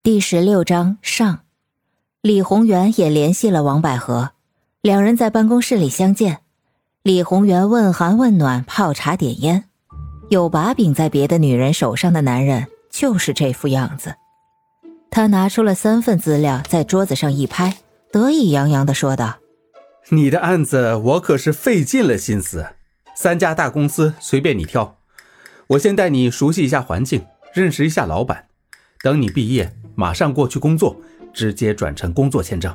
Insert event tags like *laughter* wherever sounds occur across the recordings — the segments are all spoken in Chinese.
第十六章上，李宏源也联系了王百合，两人在办公室里相见。李宏源问寒问暖，泡茶点烟，有把柄在别的女人手上的男人就是这副样子。他拿出了三份资料，在桌子上一拍，得意洋洋的说道：“你的案子我可是费尽了心思，三家大公司随便你挑，我先带你熟悉一下环境，认识一下老板，等你毕业。”马上过去工作，直接转成工作签证。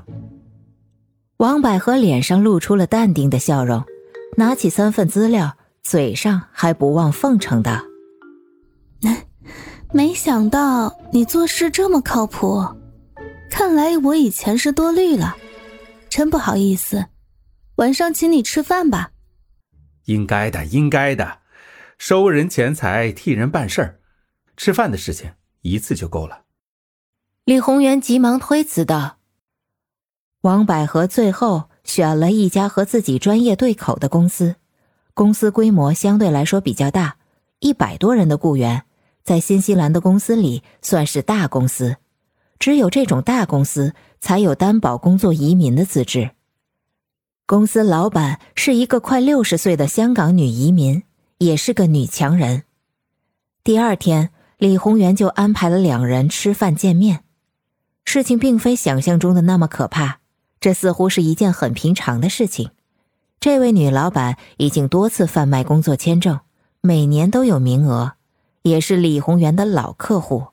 王百合脸上露出了淡定的笑容，拿起三份资料，嘴上还不忘奉承道：“没想到你做事这么靠谱，看来我以前是多虑了，真不好意思。晚上请你吃饭吧。”应该的，应该的，收人钱财，替人办事儿，吃饭的事情一次就够了。李宏源急忙推辞道：“王百合最后选了一家和自己专业对口的公司，公司规模相对来说比较大，一百多人的雇员，在新西兰的公司里算是大公司。只有这种大公司才有担保工作移民的资质。公司老板是一个快六十岁的香港女移民，也是个女强人。第二天，李宏源就安排了两人吃饭见面。”事情并非想象中的那么可怕，这似乎是一件很平常的事情。这位女老板已经多次贩卖工作签证，每年都有名额，也是李宏源的老客户。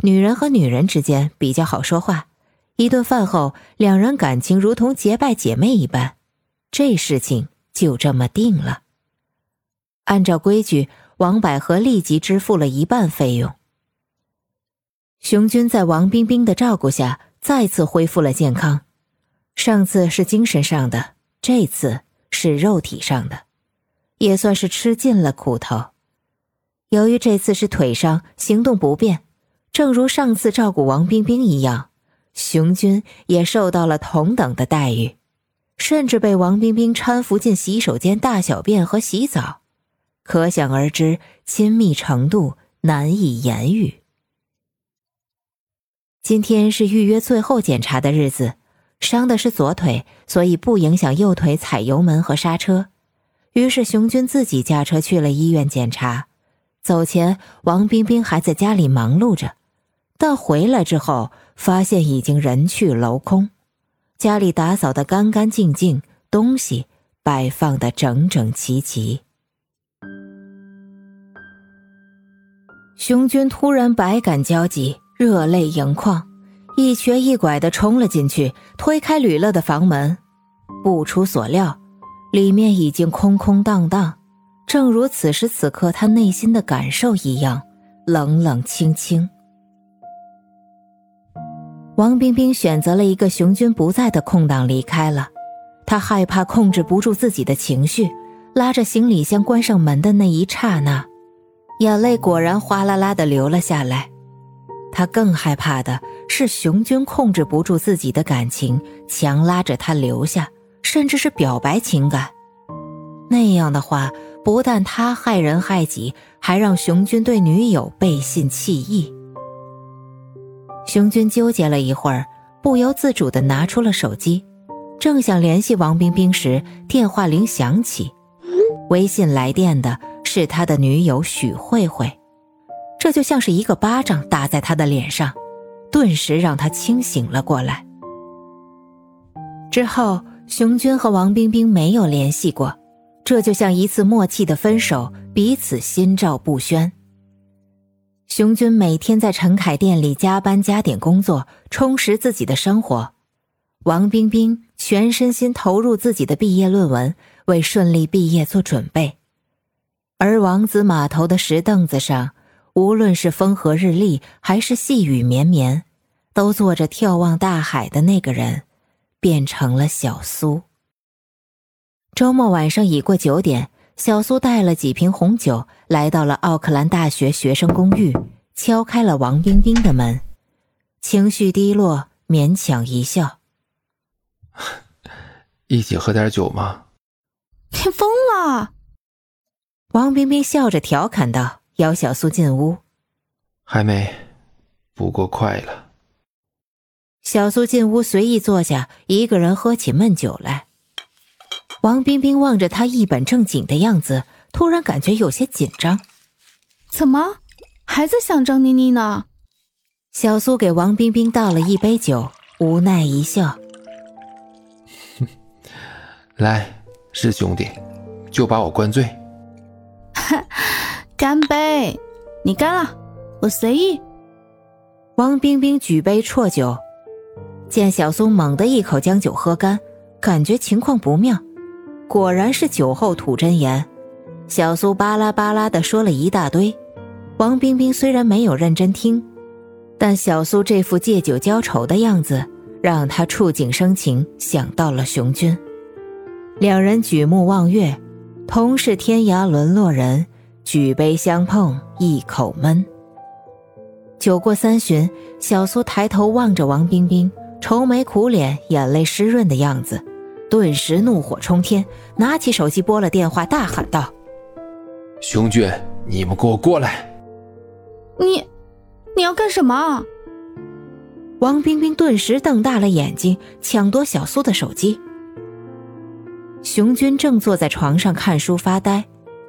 女人和女人之间比较好说话，一顿饭后，两人感情如同结拜姐妹一般，这事情就这么定了。按照规矩，王百合立即支付了一半费用。熊军在王冰冰的照顾下再次恢复了健康，上次是精神上的，这次是肉体上的，也算是吃尽了苦头。由于这次是腿伤，行动不便，正如上次照顾王冰冰一样，熊军也受到了同等的待遇，甚至被王冰冰搀扶进洗手间大小便和洗澡，可想而知，亲密程度难以言喻。今天是预约最后检查的日子，伤的是左腿，所以不影响右腿踩油门和刹车。于是熊军自己驾车去了医院检查。走前，王冰冰还在家里忙碌着，但回来之后发现已经人去楼空，家里打扫的干干净净，东西摆放的整整齐齐。熊军突然百感交集。热泪盈眶，一瘸一拐的冲了进去，推开吕乐的房门。不出所料，里面已经空空荡荡，正如此时此刻他内心的感受一样，冷冷清清。王冰冰选择了一个熊军不在的空档离开了，她害怕控制不住自己的情绪，拉着行李箱关上门的那一刹那，眼泪果然哗啦啦的流了下来。他更害怕的是熊军控制不住自己的感情，强拉着他留下，甚至是表白情感。那样的话，不但他害人害己，还让熊军对女友背信弃义。熊军纠结了一会儿，不由自主的拿出了手机，正想联系王冰冰时，电话铃响起，微信来电的是他的女友许慧慧。这就像是一个巴掌打在他的脸上，顿时让他清醒了过来。之后，熊军和王冰冰没有联系过，这就像一次默契的分手，彼此心照不宣。熊军每天在陈凯店里加班加点工作，充实自己的生活；王冰冰全身心投入自己的毕业论文，为顺利毕业做准备。而王子码头的石凳子上。无论是风和日丽，还是细雨绵绵，都坐着眺望大海的那个人，变成了小苏。周末晚上已过九点，小苏带了几瓶红酒来到了奥克兰大学学生公寓，敲开了王冰冰的门，情绪低落，勉强一笑：*laughs* “一起喝点酒吗？”你疯了！王冰冰笑着调侃道。邀小苏进屋，还没，不过快了。小苏进屋随意坐下，一个人喝起闷酒来。王冰冰望着他一本正经的样子，突然感觉有些紧张。怎么还在想张妮妮呢？小苏给王冰冰倒了一杯酒，无奈一笑：“ *laughs* 来，是兄弟，就把我灌醉。*laughs* 干杯！你干了，我随意。”王冰冰举杯啜酒，见小苏猛地一口将酒喝干，感觉情况不妙。果然是酒后吐真言，小苏巴拉巴拉的说了一大堆。王冰冰虽然没有认真听，但小苏这副借酒浇愁的样子，让他触景生情，想到了熊军。两人举目望月，同是天涯沦落人，举杯相碰一口闷。酒过三巡，小苏抬头望着王冰冰，愁眉苦脸、眼泪湿润的样子。顿时怒火冲天，拿起手机拨了电话，大喊道：“熊军，你们给我过来！”“你，你要干什么？”王冰冰顿时瞪大了眼睛，抢夺小苏的手机。熊军正坐在床上看书发呆，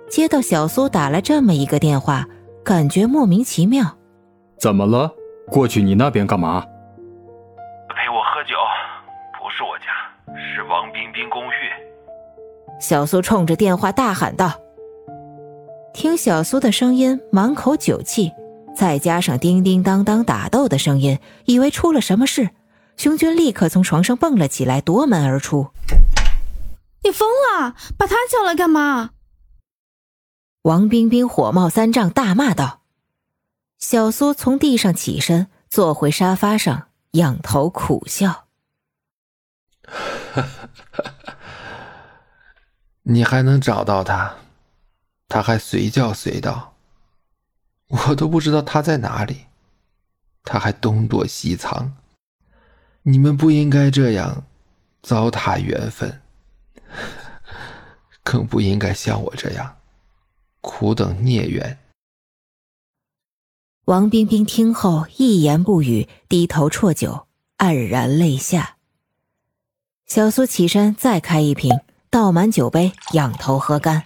接到小苏打了这么一个电话，感觉莫名其妙。“怎么了？过去你那边干嘛？”“陪我喝酒，不是我家。”是王冰冰公寓。小苏冲着电话大喊道：“听小苏的声音，满口酒气，再加上叮叮当当打斗的声音，以为出了什么事。”熊军立刻从床上蹦了起来，夺门而出：“你疯了？把他叫来干嘛？”王冰冰火冒三丈，大骂道：“小苏，从地上起身，坐回沙发上，仰头苦笑。*laughs* ”你还能找到他？他还随叫随到，我都不知道他在哪里。他还东躲西藏，你们不应该这样糟蹋缘分，*laughs* 更不应该像我这样苦等孽缘。王冰冰听后一言不语，低头啜酒，黯然泪下。小苏起身，再开一瓶，倒满酒杯，仰头喝干。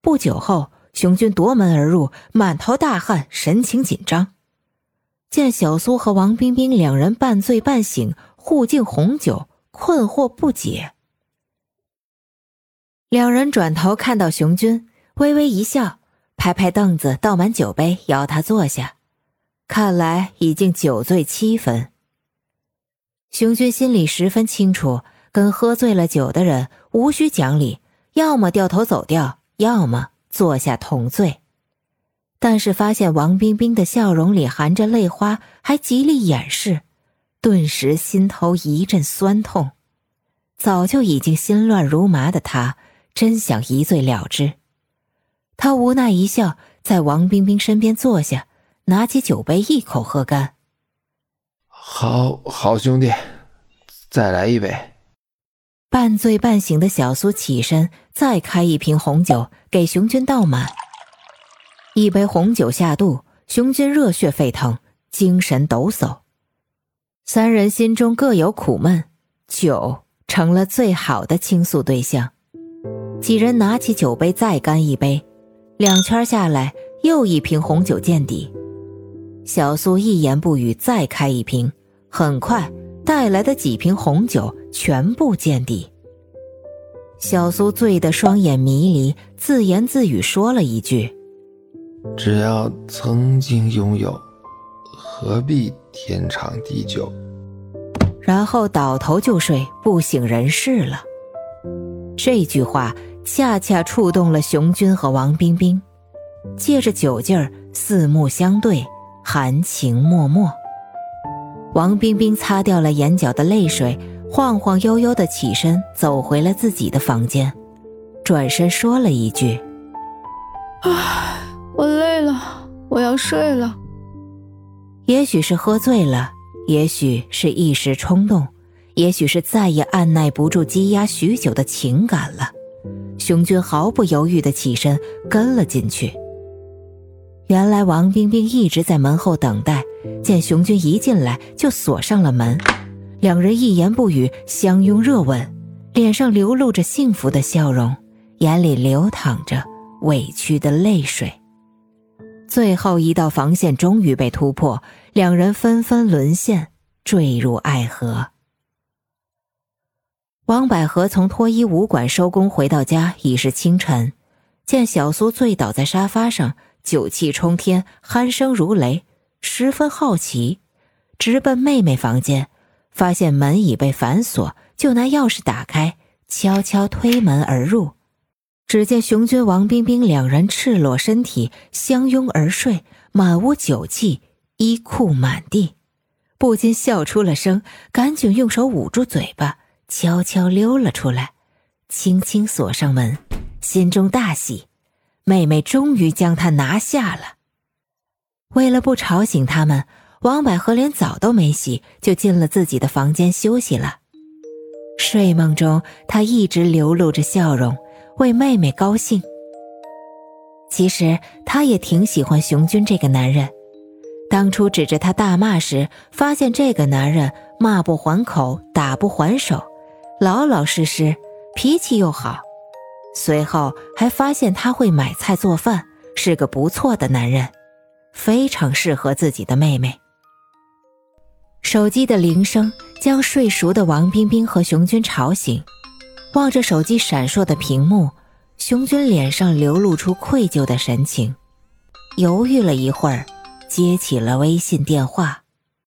不久后，熊军夺门而入，满头大汗，神情紧张。见小苏和王冰冰两人半醉半醒，互敬红酒，困惑不解。两人转头看到熊军，微微一笑，拍拍凳子，倒满酒杯，邀他坐下。看来已经酒醉七分。熊军心里十分清楚，跟喝醉了酒的人无需讲理，要么掉头走掉，要么坐下同醉。但是发现王冰冰的笑容里含着泪花，还极力掩饰，顿时心头一阵酸痛。早就已经心乱如麻的他，真想一醉了之。他无奈一笑，在王冰冰身边坐下，拿起酒杯一口喝干。好好兄弟，再来一杯。半醉半醒的小苏起身，再开一瓶红酒给熊军倒满。一杯红酒下肚，熊军热血沸腾，精神抖擞。三人心中各有苦闷，酒成了最好的倾诉对象。几人拿起酒杯再干一杯，两圈下来，又一瓶红酒见底。小苏一言不语，再开一瓶。很快，带来的几瓶红酒全部见底。小苏醉得双眼迷离，自言自语说了一句：“只要曾经拥有，何必天长地久？”然后倒头就睡，不省人事了。这句话恰恰触动了熊军和王冰冰，借着酒劲儿，四目相对。含情脉脉。王冰冰擦掉了眼角的泪水，晃晃悠悠的起身，走回了自己的房间，转身说了一句：“唉，我累了，我要睡了。”也许是喝醉了，也许是一时冲动，也许是再也按耐不住积压许久的情感了。熊军毫不犹豫的起身，跟了进去。原来王冰冰一直在门后等待，见熊军一进来就锁上了门，两人一言不语，相拥热吻，脸上流露着幸福的笑容，眼里流淌着委屈的泪水。最后一道防线终于被突破，两人纷纷沦陷，坠入爱河。王百合从脱衣舞馆收工回到家，已是清晨。见小苏醉倒在沙发上，酒气冲天，鼾声如雷，十分好奇，直奔妹妹房间，发现门已被反锁，就拿钥匙打开，悄悄推门而入。只见熊军、王冰冰两人赤裸身体相拥而睡，满屋酒气，衣裤满地，不禁笑出了声，赶紧用手捂住嘴巴。悄悄溜了出来，轻轻锁上门，心中大喜，妹妹终于将他拿下了。为了不吵醒他们，王百合连澡都没洗，就进了自己的房间休息了。睡梦中，她一直流露着笑容，为妹妹高兴。其实，她也挺喜欢熊军这个男人。当初指着他大骂时，发现这个男人骂不还口，打不还手。老老实实，脾气又好，随后还发现他会买菜做饭，是个不错的男人，非常适合自己的妹妹。手机的铃声将睡熟的王冰冰和熊军吵醒，望着手机闪烁的屏幕，熊军脸上流露出愧疚的神情，犹豫了一会儿，接起了微信电话。